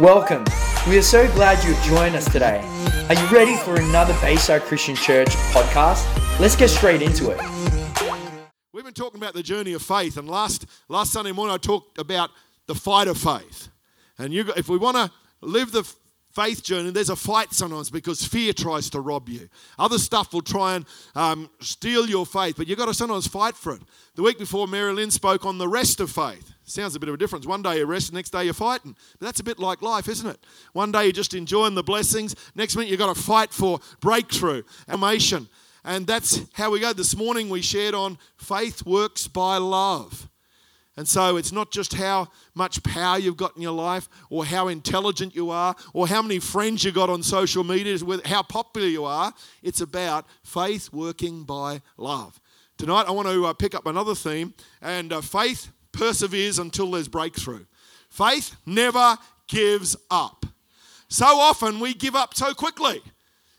Welcome. We are so glad you've joined us today. Are you ready for another Bayside Christian Church podcast? Let's get straight into it. We've been talking about the journey of faith, and last last Sunday morning I talked about the fight of faith. And you, if we want to live the faith journey, there's a fight sometimes because fear tries to rob you. Other stuff will try and um, steal your faith, but you've got to sometimes fight for it. The week before, Mary Lynn spoke on the rest of faith. Sounds a bit of a difference. One day you rest, next day you're fighting. But that's a bit like life, isn't it? One day you're just enjoying the blessings, next minute you've got to fight for breakthrough, animation. And that's how we go. This morning we shared on faith works by love. And so it's not just how much power you've got in your life, or how intelligent you are, or how many friends you got on social media, how popular you are. It's about faith working by love. Tonight I want to uh, pick up another theme, and uh, faith perseveres until there's breakthrough. Faith never gives up. So often we give up so quickly.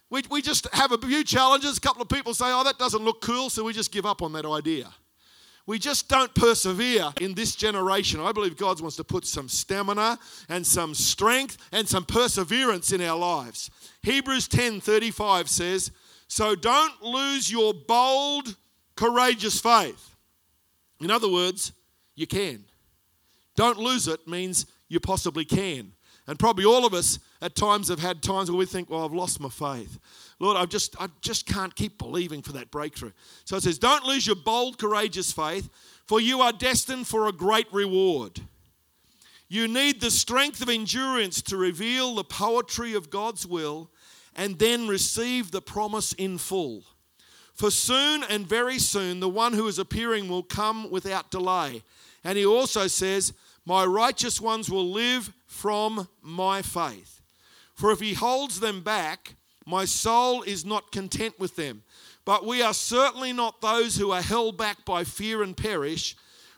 We, we just have a few challenges. A couple of people say, oh, that doesn't look cool, so we just give up on that idea. We just don't persevere in this generation. I believe God wants to put some stamina and some strength and some perseverance in our lives. Hebrews 10:35 says, "So don't lose your bold, courageous faith." In other words, you can. Don't lose it means you possibly can. And probably all of us at times have had times where we think, well, I've lost my faith. Lord, I just, I just can't keep believing for that breakthrough. So it says, don't lose your bold, courageous faith, for you are destined for a great reward. You need the strength of endurance to reveal the poetry of God's will and then receive the promise in full. For soon and very soon, the one who is appearing will come without delay. And he also says, My righteous ones will live from my faith. For if he holds them back, my soul is not content with them. But we are certainly not those who are held back by fear and perish.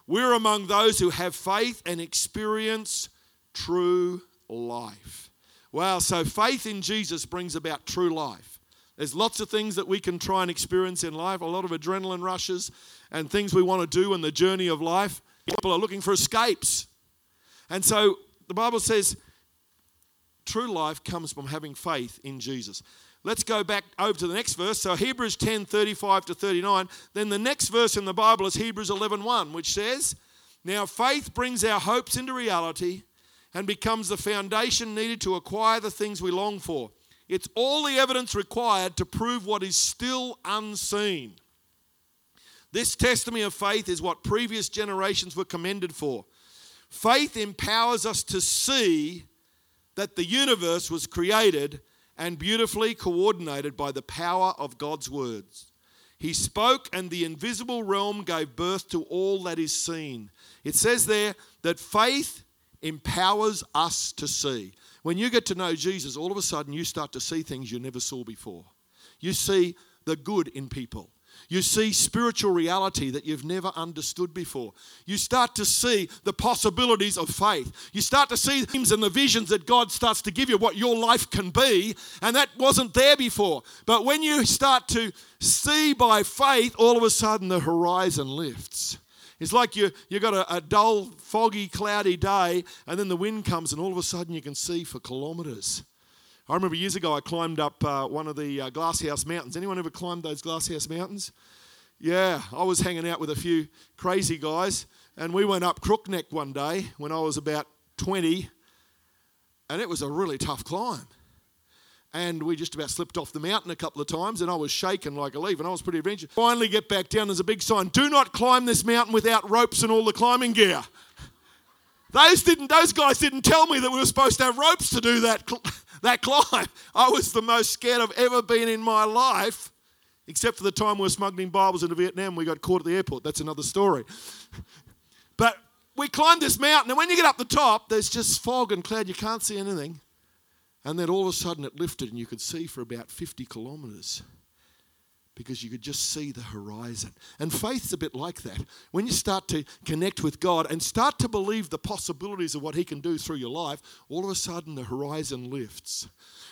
We're among those who have faith and experience true life. Wow, so faith in Jesus brings about true life. There's lots of things that we can try and experience in life, a lot of adrenaline rushes and things we want to do in the journey of life. People are looking for escapes. And so the Bible says true life comes from having faith in Jesus. Let's go back over to the next verse. So Hebrews 10 35 to 39. Then the next verse in the Bible is Hebrews 11 1, which says, Now faith brings our hopes into reality and becomes the foundation needed to acquire the things we long for. It's all the evidence required to prove what is still unseen. This testimony of faith is what previous generations were commended for. Faith empowers us to see that the universe was created and beautifully coordinated by the power of God's words. He spoke, and the invisible realm gave birth to all that is seen. It says there that faith empowers us to see. When you get to know Jesus, all of a sudden you start to see things you never saw before. You see the good in people. You see spiritual reality that you've never understood before. You start to see the possibilities of faith. You start to see dreams and the visions that God starts to give you, what your life can be, and that wasn't there before. But when you start to see by faith, all of a sudden the horizon lifts. It's like you, you got a, a dull, foggy, cloudy day, and then the wind comes, and all of a sudden you can see for kilometres. I remember years ago I climbed up uh, one of the uh, Glasshouse Mountains. Anyone ever climbed those Glasshouse Mountains? Yeah, I was hanging out with a few crazy guys, and we went up Crookneck one day when I was about 20, and it was a really tough climb. And we just about slipped off the mountain a couple of times, and I was shaking like a leaf, and I was pretty adventurous. Finally, get back down. There's a big sign: "Do not climb this mountain without ropes and all the climbing gear." Those didn't. Those guys didn't tell me that we were supposed to have ropes to do that. That climb. I was the most scared I've ever been in my life, except for the time we were smuggling Bibles into Vietnam. We got caught at the airport. That's another story. But we climbed this mountain, and when you get up the top, there's just fog and cloud. You can't see anything. And then all of a sudden it lifted, and you could see for about 50 kilometres because you could just see the horizon. And faith's a bit like that. When you start to connect with God and start to believe the possibilities of what He can do through your life, all of a sudden the horizon lifts.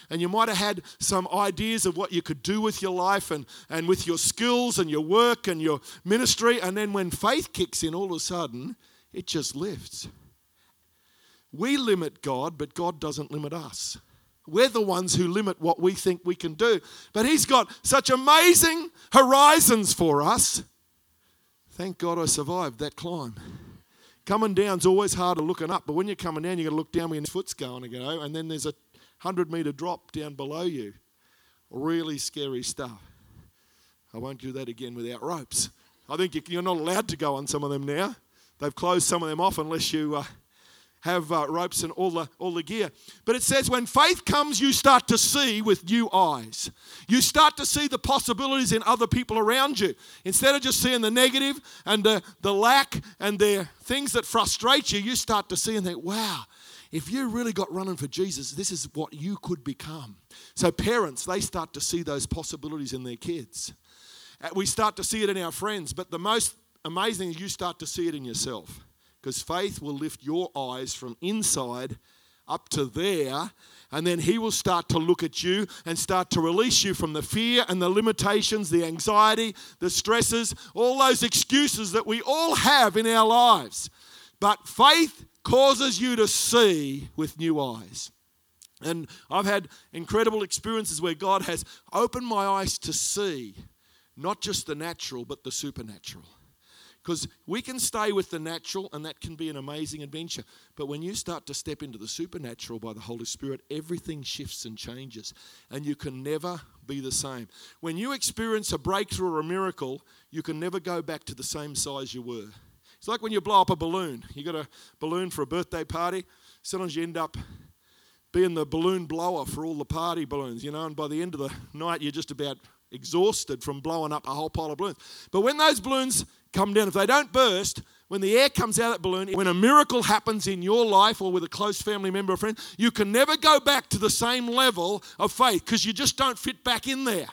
And you might have had some ideas of what you could do with your life and, and with your skills and your work and your ministry. And then when faith kicks in, all of a sudden, it just lifts. We limit God, but God doesn't limit us. We're the ones who limit what we think we can do. But He's got such amazing horizons for us. Thank God I survived that climb. Coming down's always harder looking up, but when you're coming down, you've got to look down where your foot's going to go, and then there's a 100 metre drop down below you. Really scary stuff. I won't do that again without ropes. I think you're not allowed to go on some of them now. They've closed some of them off unless you uh, have uh, ropes and all the, all the gear. But it says when faith comes, you start to see with new eyes. You start to see the possibilities in other people around you. Instead of just seeing the negative and the, the lack and the things that frustrate you, you start to see and think, wow, if you really got running for Jesus, this is what you could become. So, parents, they start to see those possibilities in their kids. Uh, we start to see it in our friends, but the most amazing is you start to see it in yourself because faith will lift your eyes from inside up to there, and then He will start to look at you and start to release you from the fear and the limitations, the anxiety, the stresses, all those excuses that we all have in our lives. But faith causes you to see with new eyes. And I've had incredible experiences where God has opened my eyes to see not just the natural, but the supernatural. Because we can stay with the natural, and that can be an amazing adventure. But when you start to step into the supernatural by the Holy Spirit, everything shifts and changes, and you can never be the same. When you experience a breakthrough or a miracle, you can never go back to the same size you were. It's like when you blow up a balloon. You got a balloon for a birthday party, sometimes you end up being the balloon blower for all the party balloons, you know, and by the end of the night, you're just about exhausted from blowing up a whole pile of balloons. But when those balloons come down, if they don't burst, when the air comes out of that balloon, when a miracle happens in your life or with a close family member or friend, you can never go back to the same level of faith because you just don't fit back in there.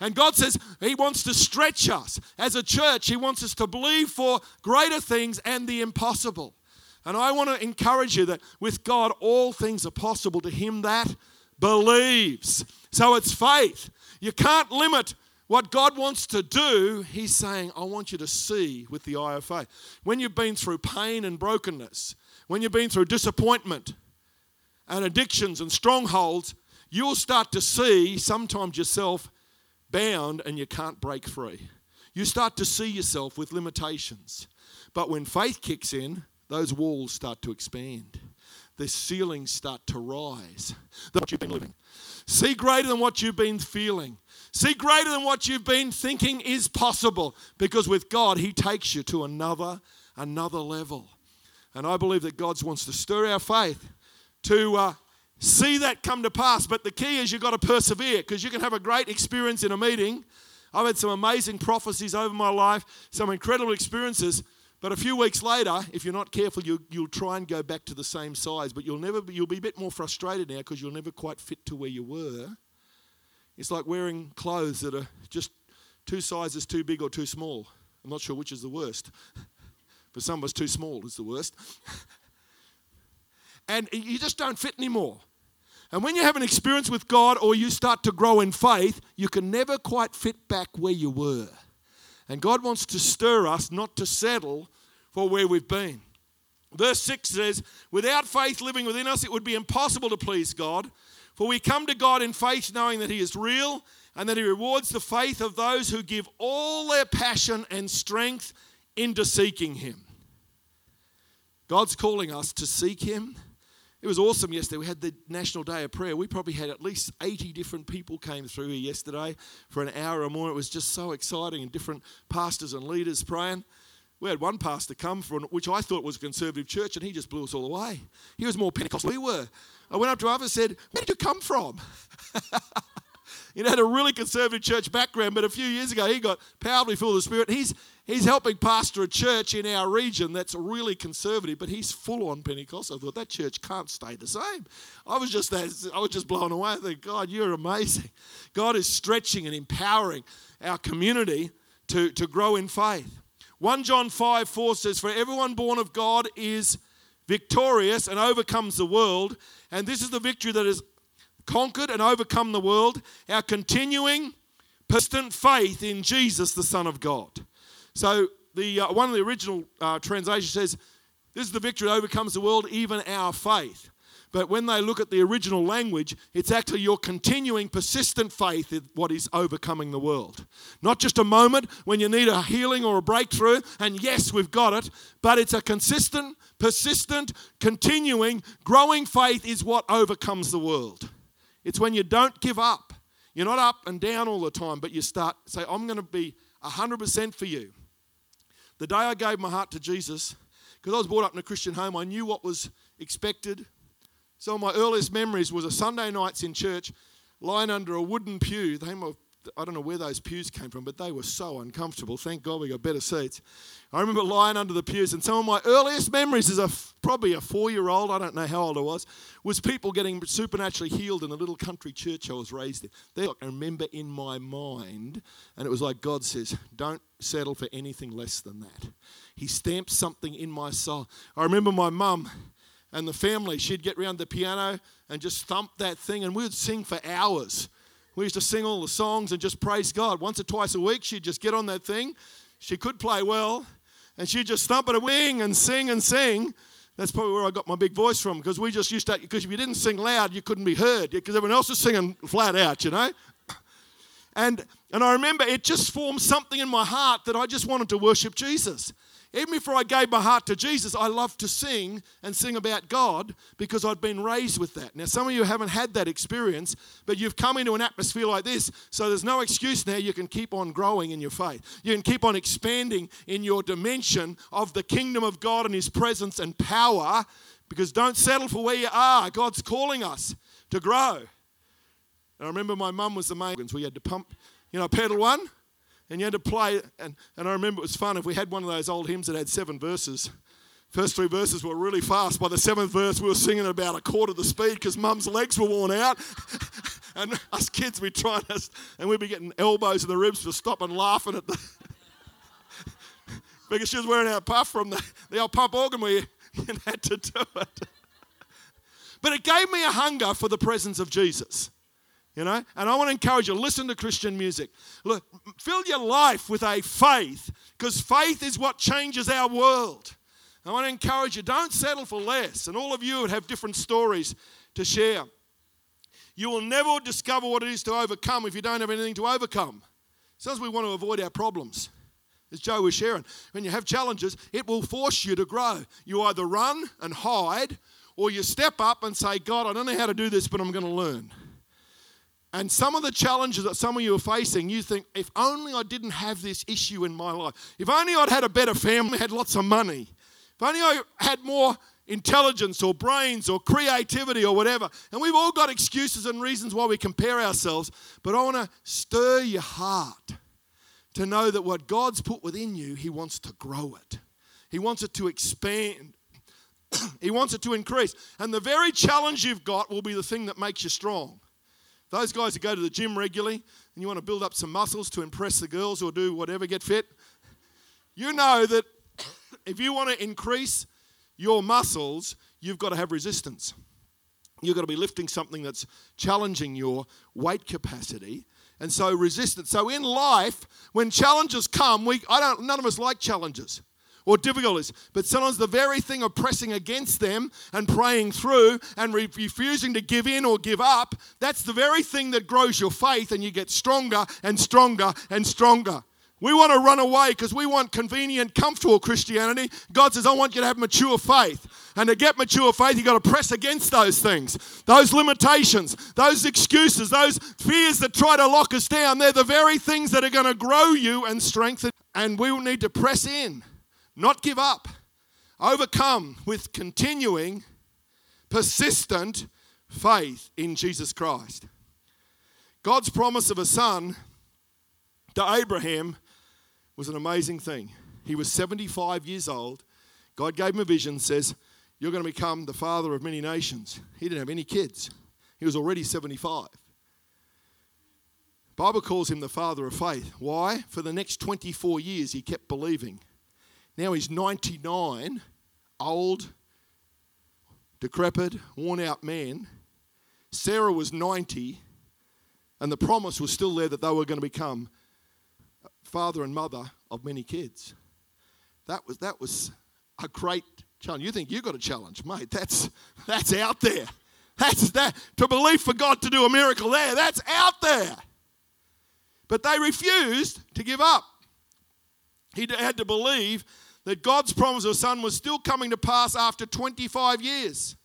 And God says He wants to stretch us. As a church, He wants us to believe for greater things and the impossible. And I want to encourage you that with God, all things are possible to him that believes. So it's faith. You can't limit what God wants to do, He's saying, I want you to see with the eye of faith. When you've been through pain and brokenness, when you've been through disappointment and addictions and strongholds, you'll start to see sometimes yourself bound and you can't break free. You start to see yourself with limitations. But when faith kicks in, those walls start to expand. The ceilings start to rise. That's what you've been living. See greater than what you've been feeling. See greater than what you've been thinking is possible because with God, He takes you to another, another level. And I believe that God wants to stir our faith to uh, see that come to pass. But the key is you've got to persevere because you can have a great experience in a meeting. I've had some amazing prophecies over my life, some incredible experiences. But a few weeks later, if you're not careful, you, you'll try and go back to the same size. But you'll never, you'll be a bit more frustrated now because you'll never quite fit to where you were. It's like wearing clothes that are just two sizes too big or too small. I'm not sure which is the worst. For some of us, too small is the worst. and you just don't fit anymore. And when you have an experience with God or you start to grow in faith, you can never quite fit back where you were. And God wants to stir us not to settle for where we've been. Verse 6 says, Without faith living within us, it would be impossible to please God. For we come to God in faith, knowing that He is real and that He rewards the faith of those who give all their passion and strength into seeking Him. God's calling us to seek Him. It was awesome yesterday. We had the National Day of Prayer. We probably had at least 80 different people came through here yesterday for an hour or more. It was just so exciting and different pastors and leaders praying. We had one pastor come from which I thought was a conservative church, and he just blew us all away. He was more Pentecostal than we were. I went up to him and said, Where did you come from? you he had a really conservative church background, but a few years ago he got powerfully full of the Spirit. He's, he's helping pastor a church in our region that's really conservative, but he's full on Pentecostal. I thought that church can't stay the same. I was just that, I was just blown away. I think, God, you're amazing. God is stretching and empowering our community to, to grow in faith. 1 John 5 4 says, For everyone born of God is victorious and overcomes the world. And this is the victory that has conquered and overcome the world our continuing, persistent faith in Jesus, the Son of God. So, the, uh, one of the original uh, translations says, This is the victory that overcomes the world, even our faith. But when they look at the original language, it's actually your continuing, persistent faith in what is overcoming the world. Not just a moment when you need a healing or a breakthrough, and yes, we've got it, but it's a consistent, persistent, continuing, growing faith is what overcomes the world. It's when you don't give up. You're not up and down all the time, but you start say, I'm going to be 100% for you. The day I gave my heart to Jesus, because I was brought up in a Christian home, I knew what was expected, some of my earliest memories was a Sunday nights in church, lying under a wooden pew. They were, I don't know where those pews came from, but they were so uncomfortable. Thank God we got better seats. I remember lying under the pews, and some of my earliest memories as a probably a four-year-old, I don't know how old I was, was people getting supernaturally healed in a little country church I was raised in. They, I remember in my mind, and it was like God says, "Don't settle for anything less than that." He stamped something in my soul. I remember my mum and the family, she'd get round the piano and just thump that thing, and we would sing for hours. We used to sing all the songs and just praise God. Once or twice a week, she'd just get on that thing. She could play well, and she'd just thump it a wing and sing and sing. That's probably where I got my big voice from, because we just used to, because if you didn't sing loud, you couldn't be heard, because everyone else was singing flat out, you know? And, and I remember it just formed something in my heart that I just wanted to worship Jesus. Even before I gave my heart to Jesus, I loved to sing and sing about God because I'd been raised with that. Now, some of you haven't had that experience, but you've come into an atmosphere like this, so there's no excuse now. You can keep on growing in your faith. You can keep on expanding in your dimension of the kingdom of God and His presence and power because don't settle for where you are. God's calling us to grow. And I remember my mum was the main, we had to pump, you know, pedal one and you had to play. And, and I remember it was fun if we had one of those old hymns that had seven verses. First three verses were really fast. By the seventh verse, we were singing at about a quarter of the speed because mum's legs were worn out. and us kids, we'd try and, and we'd be getting elbows in the ribs for stopping laughing at the. because she was wearing our puff from the, the old pump organ we had to do it. But it gave me a hunger for the presence of Jesus. You know, and I want to encourage you listen to Christian music. Look, fill your life with a faith because faith is what changes our world. I want to encourage you don't settle for less. And all of you would have different stories to share. You will never discover what it is to overcome if you don't have anything to overcome. Sometimes we want to avoid our problems. As Joe was sharing, when you have challenges, it will force you to grow. You either run and hide, or you step up and say, God, I don't know how to do this, but I'm going to learn. And some of the challenges that some of you are facing, you think, if only I didn't have this issue in my life, if only I'd had a better family, had lots of money, if only I had more intelligence or brains or creativity or whatever. And we've all got excuses and reasons why we compare ourselves, but I want to stir your heart to know that what God's put within you, He wants to grow it, He wants it to expand. he wants it to increase. And the very challenge you've got will be the thing that makes you strong. Those guys who go to the gym regularly and you want to build up some muscles to impress the girls or do whatever, get fit, you know that if you want to increase your muscles, you've got to have resistance. You've got to be lifting something that's challenging your weight capacity. And so resistance. So in life, when challenges come, we I don't none of us like challenges or difficulties. But sometimes the very thing of pressing against them and praying through and refusing to give in or give up, that's the very thing that grows your faith and you get stronger and stronger and stronger. We want to run away because we want convenient, comfortable Christianity. God says, I want you to have mature faith. And to get mature faith, you've got to press against those things, those limitations, those excuses, those fears that try to lock us down. They're the very things that are going to grow you and strengthen. And we will need to press in not give up, overcome with continuing, persistent faith in Jesus Christ. God's promise of a son to Abraham was an amazing thing. He was 75 years old. God gave him a vision, says, You're going to become the father of many nations. He didn't have any kids, he was already 75. Bible calls him the father of faith. Why? For the next 24 years, he kept believing now he's 99, old, decrepit, worn out man. Sarah was 90, and the promise was still there that they were going to become father and mother of many kids. That was, that was a great challenge. you think you got a challenge, mate? That's that's out there. That's that to believe for God to do a miracle there. That's out there. But they refused to give up. He had to believe that God's promise of a son was still coming to pass after 25 years.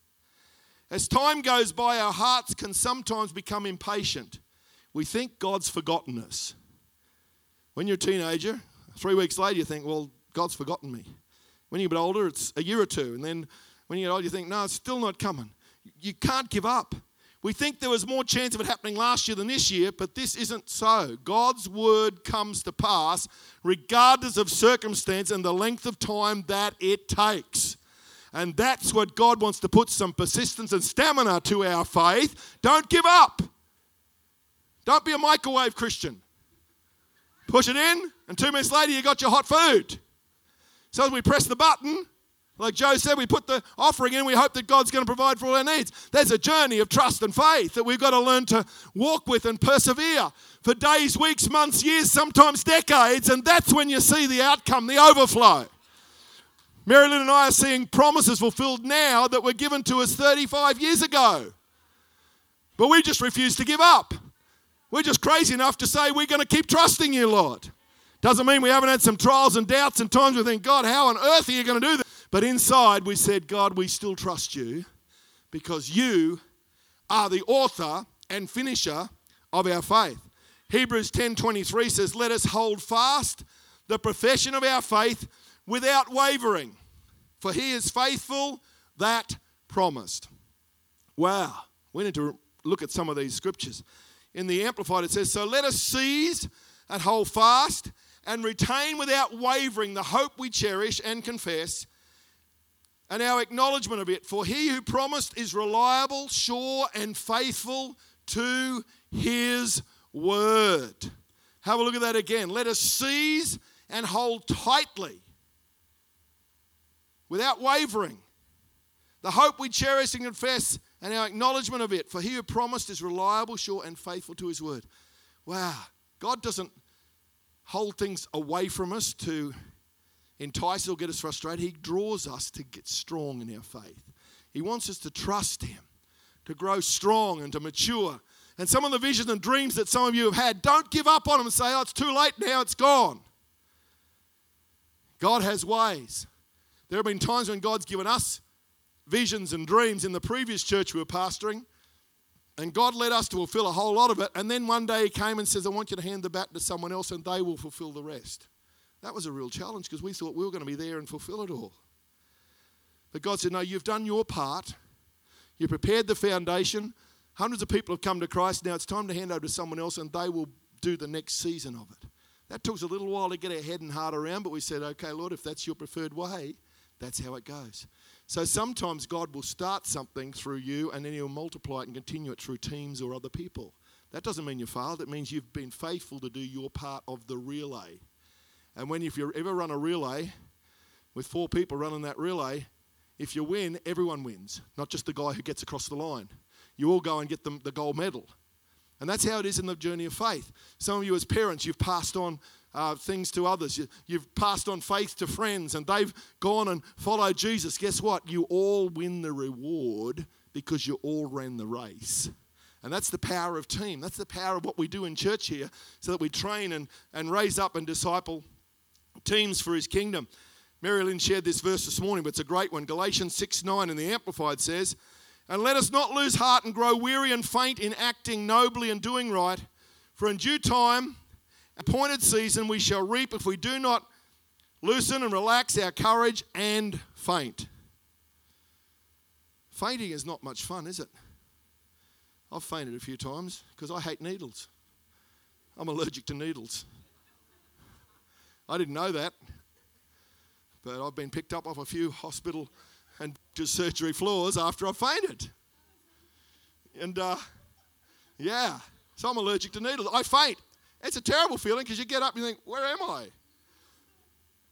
As time goes by, our hearts can sometimes become impatient. We think God's forgotten us. When you're a teenager, three weeks later, you think, well, God's forgotten me. When you get older, it's a year or two. And then when you get older, you think, no, it's still not coming. You can't give up. We think there was more chance of it happening last year than this year, but this isn't so. God's word comes to pass regardless of circumstance and the length of time that it takes. And that's what God wants to put some persistence and stamina to our faith. Don't give up. Don't be a microwave Christian. Push it in, and two minutes later, you got your hot food. So we press the button, like Joe said, we put the offering in, we hope that God's going to provide for all our needs. There's a journey of trust and faith that we've got to learn to walk with and persevere for days, weeks, months, years, sometimes decades, and that's when you see the outcome, the overflow. Marilyn and I are seeing promises fulfilled now that were given to us 35 years ago. But we just refuse to give up. We're just crazy enough to say we're going to keep trusting you, Lord. Doesn't mean we haven't had some trials and doubts and times we think, God, how on earth are you going to do this? But inside we said, God, we still trust you because you are the author and finisher of our faith. Hebrews 10:23 says, "Let us hold fast the profession of our faith without wavering, for he is faithful that promised." Wow, we need to look at some of these scriptures. In the Amplified, it says, So let us seize and hold fast and retain without wavering the hope we cherish and confess and our acknowledgement of it. For he who promised is reliable, sure, and faithful to his word. Have a look at that again. Let us seize and hold tightly without wavering the hope we cherish and confess and our acknowledgement of it. For he who promised is reliable, sure, and faithful to his word. Wow. God doesn't hold things away from us to entice or get us frustrated. He draws us to get strong in our faith. He wants us to trust Him, to grow strong and to mature. And some of the visions and dreams that some of you have had, don't give up on them and say, oh, it's too late now, it's gone. God has ways. There have been times when God's given us visions and dreams in the previous church we were pastoring, and God led us to fulfill a whole lot of it. And then one day He came and says, I want you to hand the baton to someone else, and they will fulfill the rest. That was a real challenge because we thought we were going to be there and fulfill it all. But God said, No, you've done your part. You prepared the foundation. Hundreds of people have come to Christ. Now it's time to hand over to someone else and they will do the next season of it. That took us a little while to get our head and heart around, but we said, Okay, Lord, if that's your preferred way, that's how it goes. So sometimes God will start something through you and then He'll multiply it and continue it through teams or other people. That doesn't mean you failed, it means you've been faithful to do your part of the relay. And when if you ever run a relay with four people running that relay, if you win, everyone wins, not just the guy who gets across the line. You all go and get them the gold medal. And that's how it is in the journey of faith. Some of you, as parents, you've passed on uh, things to others. You, you've passed on faith to friends, and they've gone and followed Jesus. Guess what? You all win the reward because you all ran the race. And that's the power of team. That's the power of what we do in church here, so that we train and, and raise up and disciple teams for his kingdom. Mary Lynn shared this verse this morning, but it's a great one. Galatians 6 9 in the Amplified says, And let us not lose heart and grow weary and faint in acting nobly and doing right, for in due time, appointed season, we shall reap if we do not loosen and relax our courage and faint. Fainting is not much fun, is it? I've fainted a few times because I hate needles. I'm allergic to needles. I didn't know that. But I've been picked up off a few hospital and surgery floors after I fainted. And uh, yeah, so I'm allergic to needles. I faint. It's a terrible feeling because you get up and you think, where am I?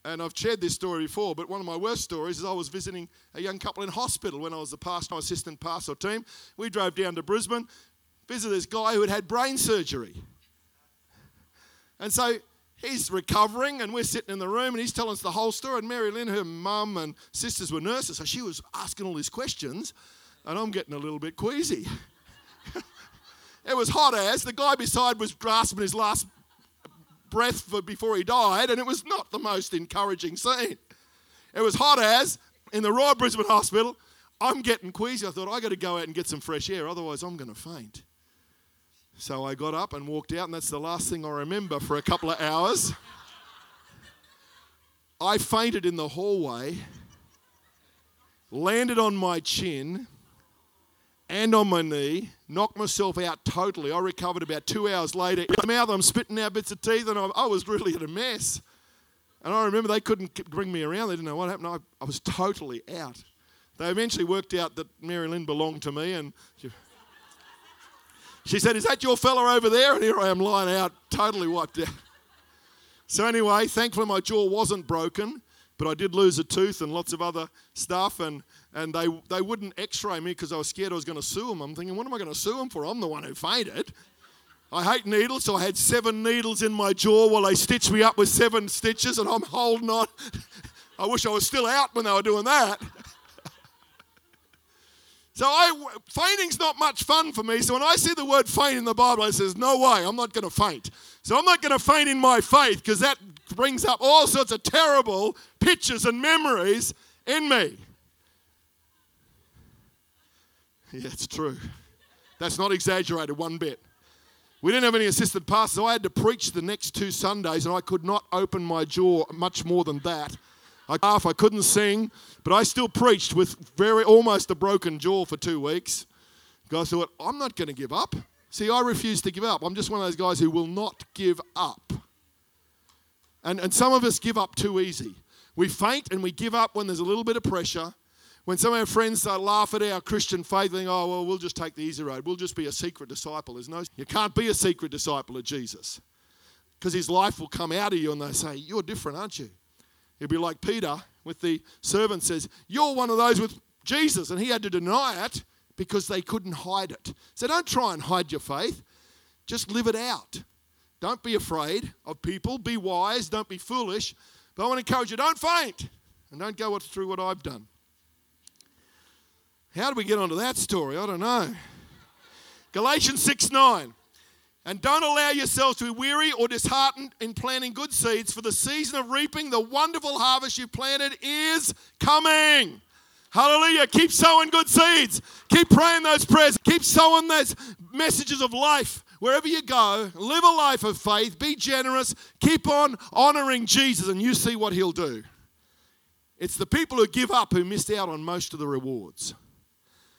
And I've shared this story before, but one of my worst stories is I was visiting a young couple in hospital when I was the pastor, assistant pastor team. We drove down to Brisbane, visited this guy who had had brain surgery. And so he's recovering, and we're sitting in the room, and he's telling us the whole story. And Mary Lynn, her mum and sisters were nurses, so she was asking all these questions, and I'm getting a little bit queasy. it was hot as the guy beside was grasping his last breath for, before he died, and it was not the most encouraging scene. It was hot as in the Royal Brisbane Hospital. I'm getting queasy. I thought I got to go out and get some fresh air, otherwise I'm going to faint. So I got up and walked out, and that's the last thing I remember for a couple of hours. I fainted in the hallway, landed on my chin and on my knee, knocked myself out totally. I recovered about two hours later. In my mouth, I'm spitting out bits of teeth, and I, I was really in a mess. And I remember they couldn't bring me around. They didn't know what happened. I, I was totally out. They eventually worked out that Mary Lynn belonged to me, and she, she said, Is that your fella over there? And here I am lying out, totally wiped out. So, anyway, thankfully my jaw wasn't broken, but I did lose a tooth and lots of other stuff. And, and they, they wouldn't x ray me because I was scared I was going to sue them. I'm thinking, What am I going to sue them for? I'm the one who fainted. I hate needles, so I had seven needles in my jaw while they stitched me up with seven stitches, and I'm holding on. I wish I was still out when they were doing that. So I, fainting's not much fun for me. So when I see the word faint in the Bible, I says, no way, I'm not going to faint. So I'm not going to faint in my faith because that brings up all sorts of terrible pictures and memories in me. Yeah, it's true. That's not exaggerated one bit. We didn't have any assistant pastors, so I had to preach the next two Sundays, and I could not open my jaw much more than that. I laugh, I couldn't sing, but I still preached with very almost a broken jaw for two weeks. Guys thought, I'm not going to give up. See, I refuse to give up. I'm just one of those guys who will not give up. And, and some of us give up too easy. We faint and we give up when there's a little bit of pressure. When some of our friends start laugh at our Christian faith, they think, oh, well, we'll just take the easy road. We'll just be a secret disciple. There's no, you can't be a secret disciple of Jesus because his life will come out of you and they say, You're different, aren't you? It'd be like Peter with the servant says, You're one of those with Jesus. And he had to deny it because they couldn't hide it. So don't try and hide your faith, just live it out. Don't be afraid of people. Be wise. Don't be foolish. But I want to encourage you don't faint and don't go through what I've done. How do we get onto that story? I don't know. Galatians 6 9. And don't allow yourselves to be weary or disheartened in planting good seeds, for the season of reaping the wonderful harvest you planted is coming. Hallelujah. Keep sowing good seeds. Keep praying those prayers. Keep sowing those messages of life. Wherever you go, live a life of faith. Be generous. Keep on honoring Jesus, and you see what he'll do. It's the people who give up who missed out on most of the rewards.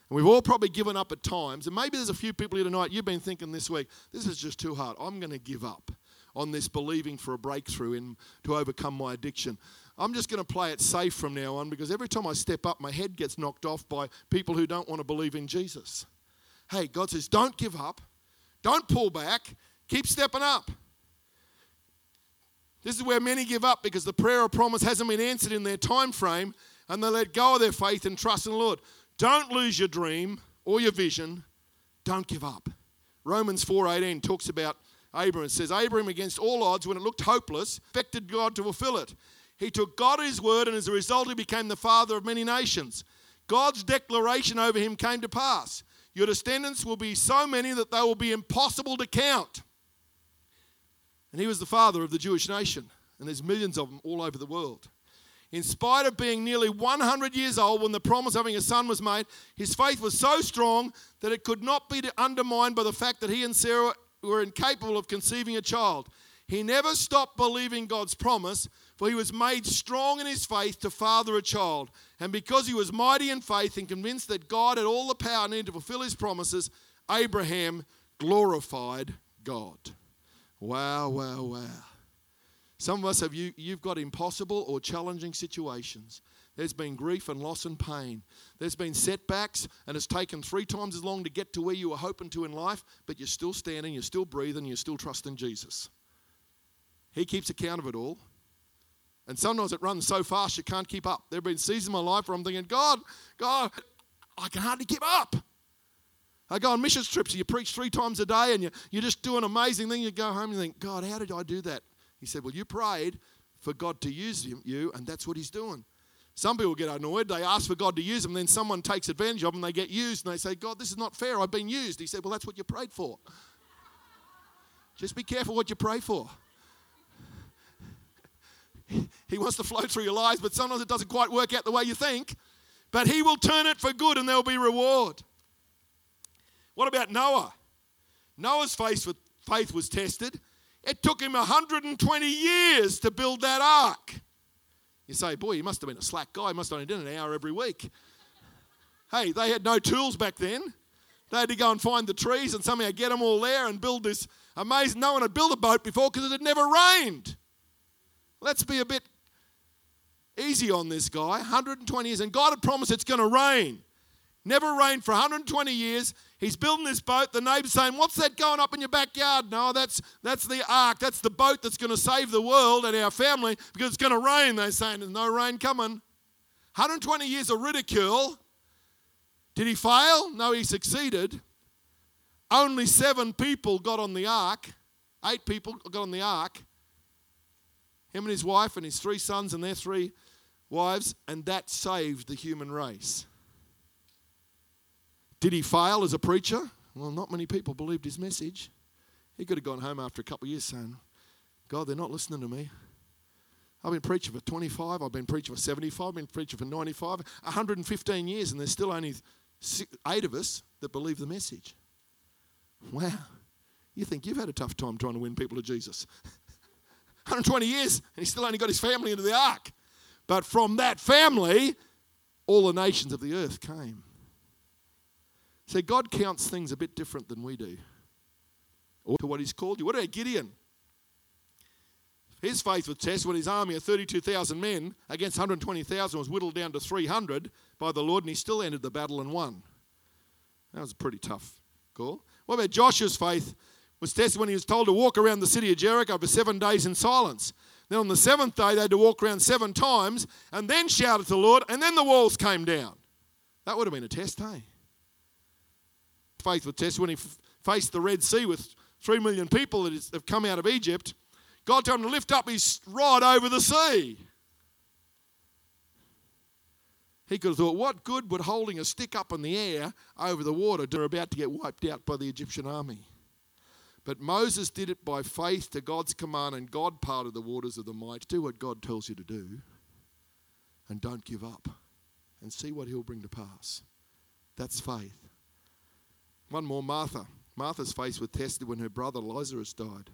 And we've all probably given up at times. And maybe there's a few people here tonight, you've been thinking this week, this is just too hard. I'm going to give up on this believing for a breakthrough in, to overcome my addiction. I'm just going to play it safe from now on because every time I step up, my head gets knocked off by people who don't want to believe in Jesus. Hey, God says, don't give up, don't pull back, keep stepping up. This is where many give up because the prayer or promise hasn't been answered in their time frame and they let go of their faith and trust in the Lord. Don't lose your dream or your vision. Don't give up. Romans 4:18 talks about Abraham. It says Abraham against all odds when it looked hopeless, expected God to fulfill it. He took God at his word and as a result he became the father of many nations. God's declaration over him came to pass. Your descendants will be so many that they will be impossible to count. And he was the father of the Jewish nation, and there's millions of them all over the world. In spite of being nearly 100 years old when the promise of having a son was made, his faith was so strong that it could not be undermined by the fact that he and Sarah were incapable of conceiving a child. He never stopped believing God's promise, for he was made strong in his faith to father a child. And because he was mighty in faith and convinced that God had all the power needed to fulfill his promises, Abraham glorified God. Wow, wow, wow. Some of us have you, you've got impossible or challenging situations. There's been grief and loss and pain. There's been setbacks, and it's taken three times as long to get to where you were hoping to in life, but you're still standing, you're still breathing, you're still trusting Jesus. He keeps account of it all. And sometimes it runs so fast you can't keep up. There have been seasons in my life where I'm thinking, God, God, I can hardly keep up. I go on missions trips, and you preach three times a day and you, you're just doing amazing things. You go home and you think, God, how did I do that? He said, Well, you prayed for God to use you, and that's what he's doing. Some people get annoyed. They ask for God to use them, then someone takes advantage of them, they get used, and they say, God, this is not fair. I've been used. He said, Well, that's what you prayed for. Just be careful what you pray for. He wants to flow through your lives, but sometimes it doesn't quite work out the way you think. But He will turn it for good and there'll be reward. What about Noah? Noah's faith was tested. It took him 120 years to build that ark. You say, boy, he must have been a slack guy. He must have only done an hour every week. Hey, they had no tools back then. They had to go and find the trees and somehow get them all there and build this amazing. No one had built a boat before because it had never rained. Let's be a bit easy on this guy. 120 years, and God had promised it's going to rain. Never rained for 120 years. He's building this boat. The neighbor's saying, What's that going up in your backyard? No, that's, that's the ark. That's the boat that's going to save the world and our family because it's going to rain. They're saying, There's no rain coming. 120 years of ridicule. Did he fail? No, he succeeded. Only seven people got on the ark. Eight people got on the ark. Him and his wife and his three sons and their three wives, and that saved the human race. Did he fail as a preacher? Well, not many people believed his message. He could have gone home after a couple of years saying, God, they're not listening to me. I've been preaching for 25, I've been preaching for 75, I've been preaching for 95, 115 years, and there's still only eight of us that believe the message. Wow. You think you've had a tough time trying to win people to Jesus. 120 years, and he's still only got his family into the ark. But from that family, all the nations of the earth came. See, God counts things a bit different than we do. Or to what he's called you. What about Gideon? His faith was tested when his army of 32,000 men against 120,000 was whittled down to 300 by the Lord, and he still entered the battle and won. That was a pretty tough call. What about Joshua's faith? Was tested when he was told to walk around the city of Jericho for seven days in silence. Then on the seventh day, they had to walk around seven times and then shout at the Lord, and then the walls came down. That would have been a test, hey? Faith was tested when he f- faced the Red Sea with three million people that have come out of Egypt. God told him to lift up his rod over the sea. He could have thought, what good would holding a stick up in the air over the water do? about to get wiped out by the Egyptian army. But Moses did it by faith to God's command, and God parted the waters of the might. Do what God tells you to do, and don't give up, and see what He'll bring to pass. That's faith. One more Martha. Martha's face was tested when her brother Lazarus died.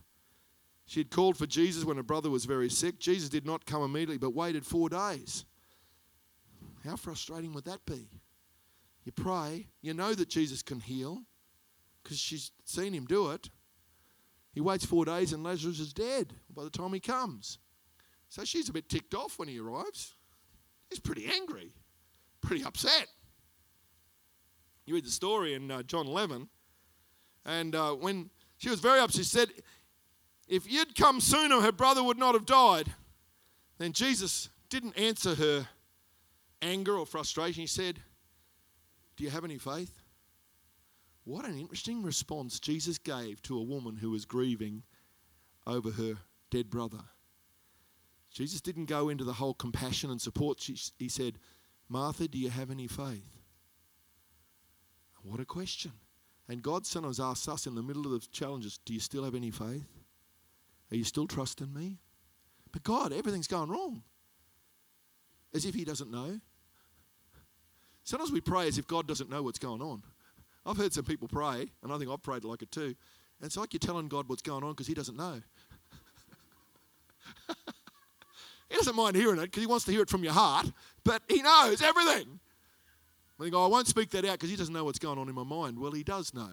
She had called for Jesus when her brother was very sick. Jesus did not come immediately, but waited four days. How frustrating would that be? You pray, you know that Jesus can heal because she's seen him do it. He waits four days and Lazarus is dead by the time he comes. So she's a bit ticked off when he arrives. He's pretty angry, pretty upset. You read the story in uh, John 11, and uh, when she was very upset, she said, If you'd come sooner, her brother would not have died. Then Jesus didn't answer her anger or frustration. He said, Do you have any faith? What an interesting response Jesus gave to a woman who was grieving over her dead brother. Jesus didn't go into the whole compassion and support. He said, Martha, do you have any faith? What a question. And God sometimes asks us in the middle of the challenges, Do you still have any faith? Are you still trusting me? But God, everything's going wrong. As if He doesn't know. Sometimes we pray as if God doesn't know what's going on. I've heard some people pray, and I think I've prayed like it too. And it's like you're telling God what's going on because He doesn't know. he doesn't mind hearing it because He wants to hear it from your heart, but He knows everything. I I won't speak that out because He doesn't know what's going on in my mind. Well, He does know.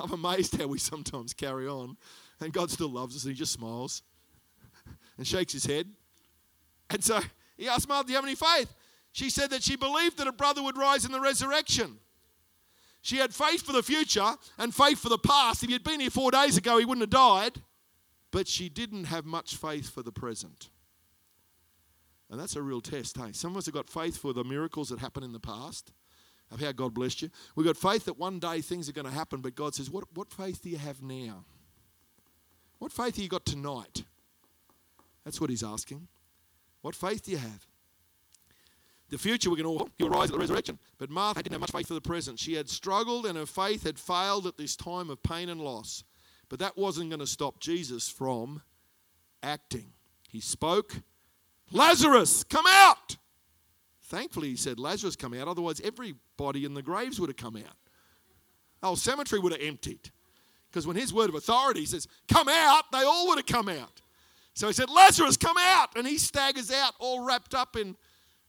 I'm amazed how we sometimes carry on, and God still loves us, and He just smiles and shakes His head. And so He asked Martha, Do you have any faith? She said that she believed that a brother would rise in the resurrection. She had faith for the future and faith for the past. If he had been here four days ago, he wouldn't have died. But she didn't have much faith for the present. And that's a real test, hey? Some of us have got faith for the miracles that happened in the past, of how God blessed you. We've got faith that one day things are going to happen, but God says, What, what faith do you have now? What faith have you got tonight? That's what he's asking. What faith do you have? The future, we can all he'll rise at the resurrection. But Martha didn't have much faith for the present. She had struggled and her faith had failed at this time of pain and loss. But that wasn't going to stop Jesus from acting. He spoke, Lazarus, come out! Thankfully, he said, Lazarus, come out. Otherwise, everybody in the graves would have come out. The whole cemetery would have emptied. Because when his word of authority says, come out, they all would have come out. So he said, Lazarus, come out. And he staggers out, all wrapped up in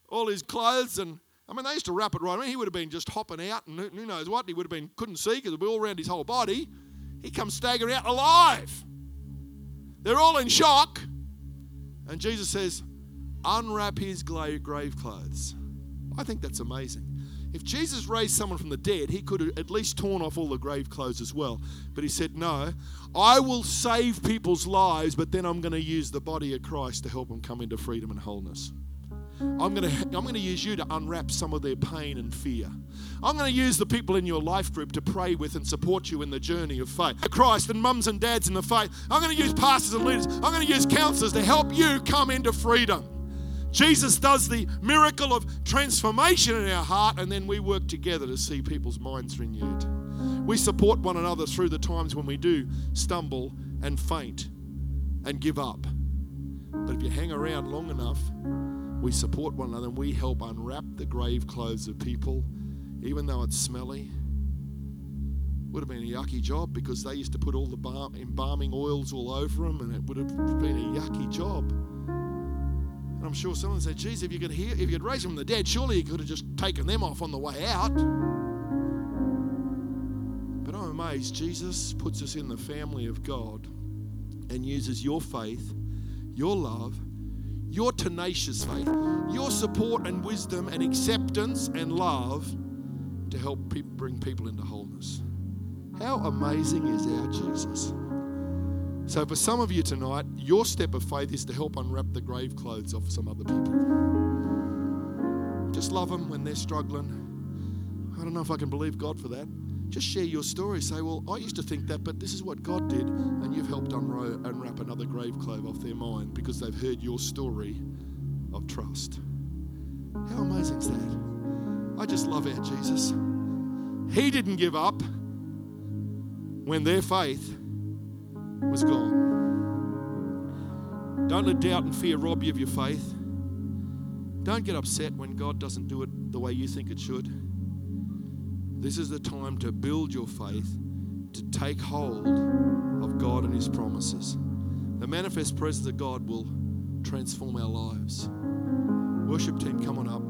all his clothes. And I mean, they used to wrap it right. I mean, he would have been just hopping out, and who knows what. He would have been, couldn't see because it would be all around his whole body. He comes staggering out alive. They're all in shock. And Jesus says, unwrap his grave clothes. I think that's amazing. If Jesus raised someone from the dead, he could have at least torn off all the grave clothes as well. But he said, No, I will save people's lives, but then I'm going to use the body of Christ to help them come into freedom and wholeness. I'm going, to, I'm going to use you to unwrap some of their pain and fear. I'm going to use the people in your life group to pray with and support you in the journey of faith. Christ and mums and dads in the faith. I'm going to use pastors and leaders. I'm going to use counselors to help you come into freedom. Jesus does the miracle of transformation in our heart, and then we work together to see people's minds renewed. We support one another through the times when we do stumble and faint and give up. But if you hang around long enough, we support one another and we help unwrap the grave clothes of people, even though it's smelly. Would have been a yucky job because they used to put all the balm, embalming oils all over them, and it would have been a yucky job. And I'm sure someone said, geez, if you could hear, if you could raise them from the dead, surely you could have just taken them off on the way out. But I'm amazed Jesus puts us in the family of God and uses your faith, your love, your tenacious faith, your support and wisdom and acceptance and love to help pe- bring people into wholeness. How amazing is our Jesus? So, for some of you tonight, your step of faith is to help unwrap the grave clothes of some other people. Just love them when they're struggling. I don't know if I can believe God for that. Just share your story. Say, well, I used to think that, but this is what God did, and you've helped unwrap another grave clothes off their mind because they've heard your story of trust. How amazing is that? I just love our Jesus. He didn't give up when their faith was gone. Don't let doubt and fear rob you of your faith. Don't get upset when God doesn't do it the way you think it should. This is the time to build your faith, to take hold of God and His promises. The manifest presence of God will transform our lives. Worship team, come on up.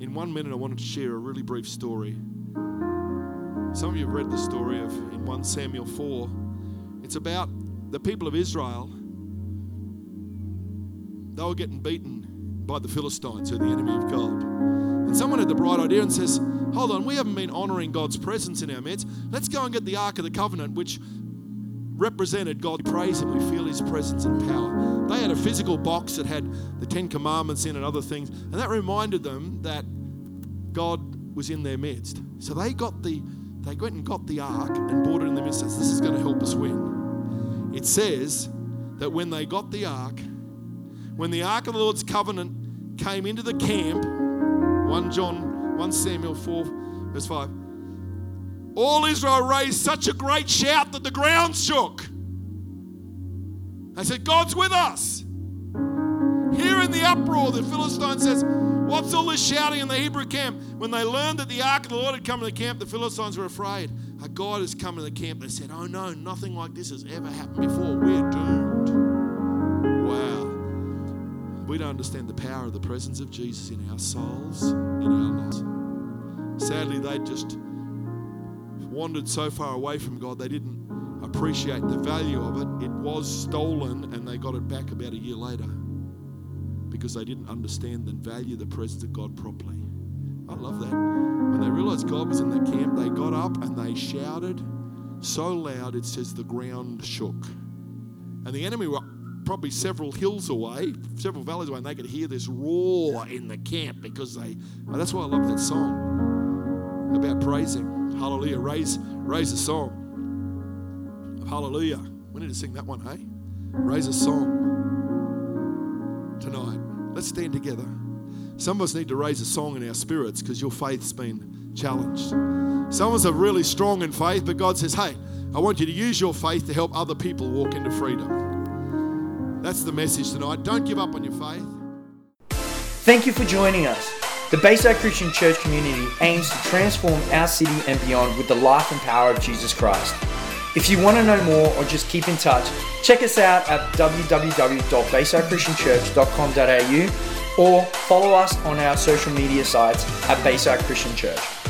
In one minute, I wanted to share a really brief story. Some of you have read the story of in 1 Samuel 4. It's about the people of Israel. They were getting beaten by the Philistines, who are the enemy of God. And someone had the bright idea and says, Hold on, we haven't been honoring God's presence in our midst. Let's go and get the Ark of the Covenant, which represented God. Praise Him, we feel His presence and power. They had a physical box that had the Ten Commandments in and other things, and that reminded them that God was in their midst. So they got the they went and got the ark and brought it in the midst. This is going to help us win. It says that when they got the ark, when the ark of the Lord's covenant came into the camp, 1 John, 1 Samuel 4, verse 5, all Israel raised such a great shout that the ground shook. They said, God's with us. Here in the uproar, the Philistine says, What's all this shouting in the Hebrew camp? When they learned that the ark of the Lord had come to the camp, the Philistines were afraid. A God has come to the camp. They said, Oh no, nothing like this has ever happened before. We're doomed. Wow. We don't understand the power of the presence of Jesus in our souls, in our lives. Sadly, they just wandered so far away from God, they didn't appreciate the value of it. It was stolen, and they got it back about a year later because they didn't understand and value the presence of God properly. I love that. When they realized God was in the camp, they got up and they shouted so loud it says the ground shook. And the enemy were probably several hills away, several valleys away, and they could hear this roar in the camp because they. That's why I love that song about praising. Hallelujah. Raise, raise a song. of Hallelujah. We need to sing that one, hey? Raise a song tonight. Let's stand together. Some of us need to raise a song in our spirits because your faith's been challenged. Some of us are really strong in faith, but God says, hey, I want you to use your faith to help other people walk into freedom. That's the message tonight. Don't give up on your faith. Thank you for joining us. The Bayside Christian Church community aims to transform our city and beyond with the life and power of Jesus Christ. If you want to know more or just keep in touch, check us out at www.baysidechristianchurch.com.au or follow us on our social media sites at Bayside Christian Church.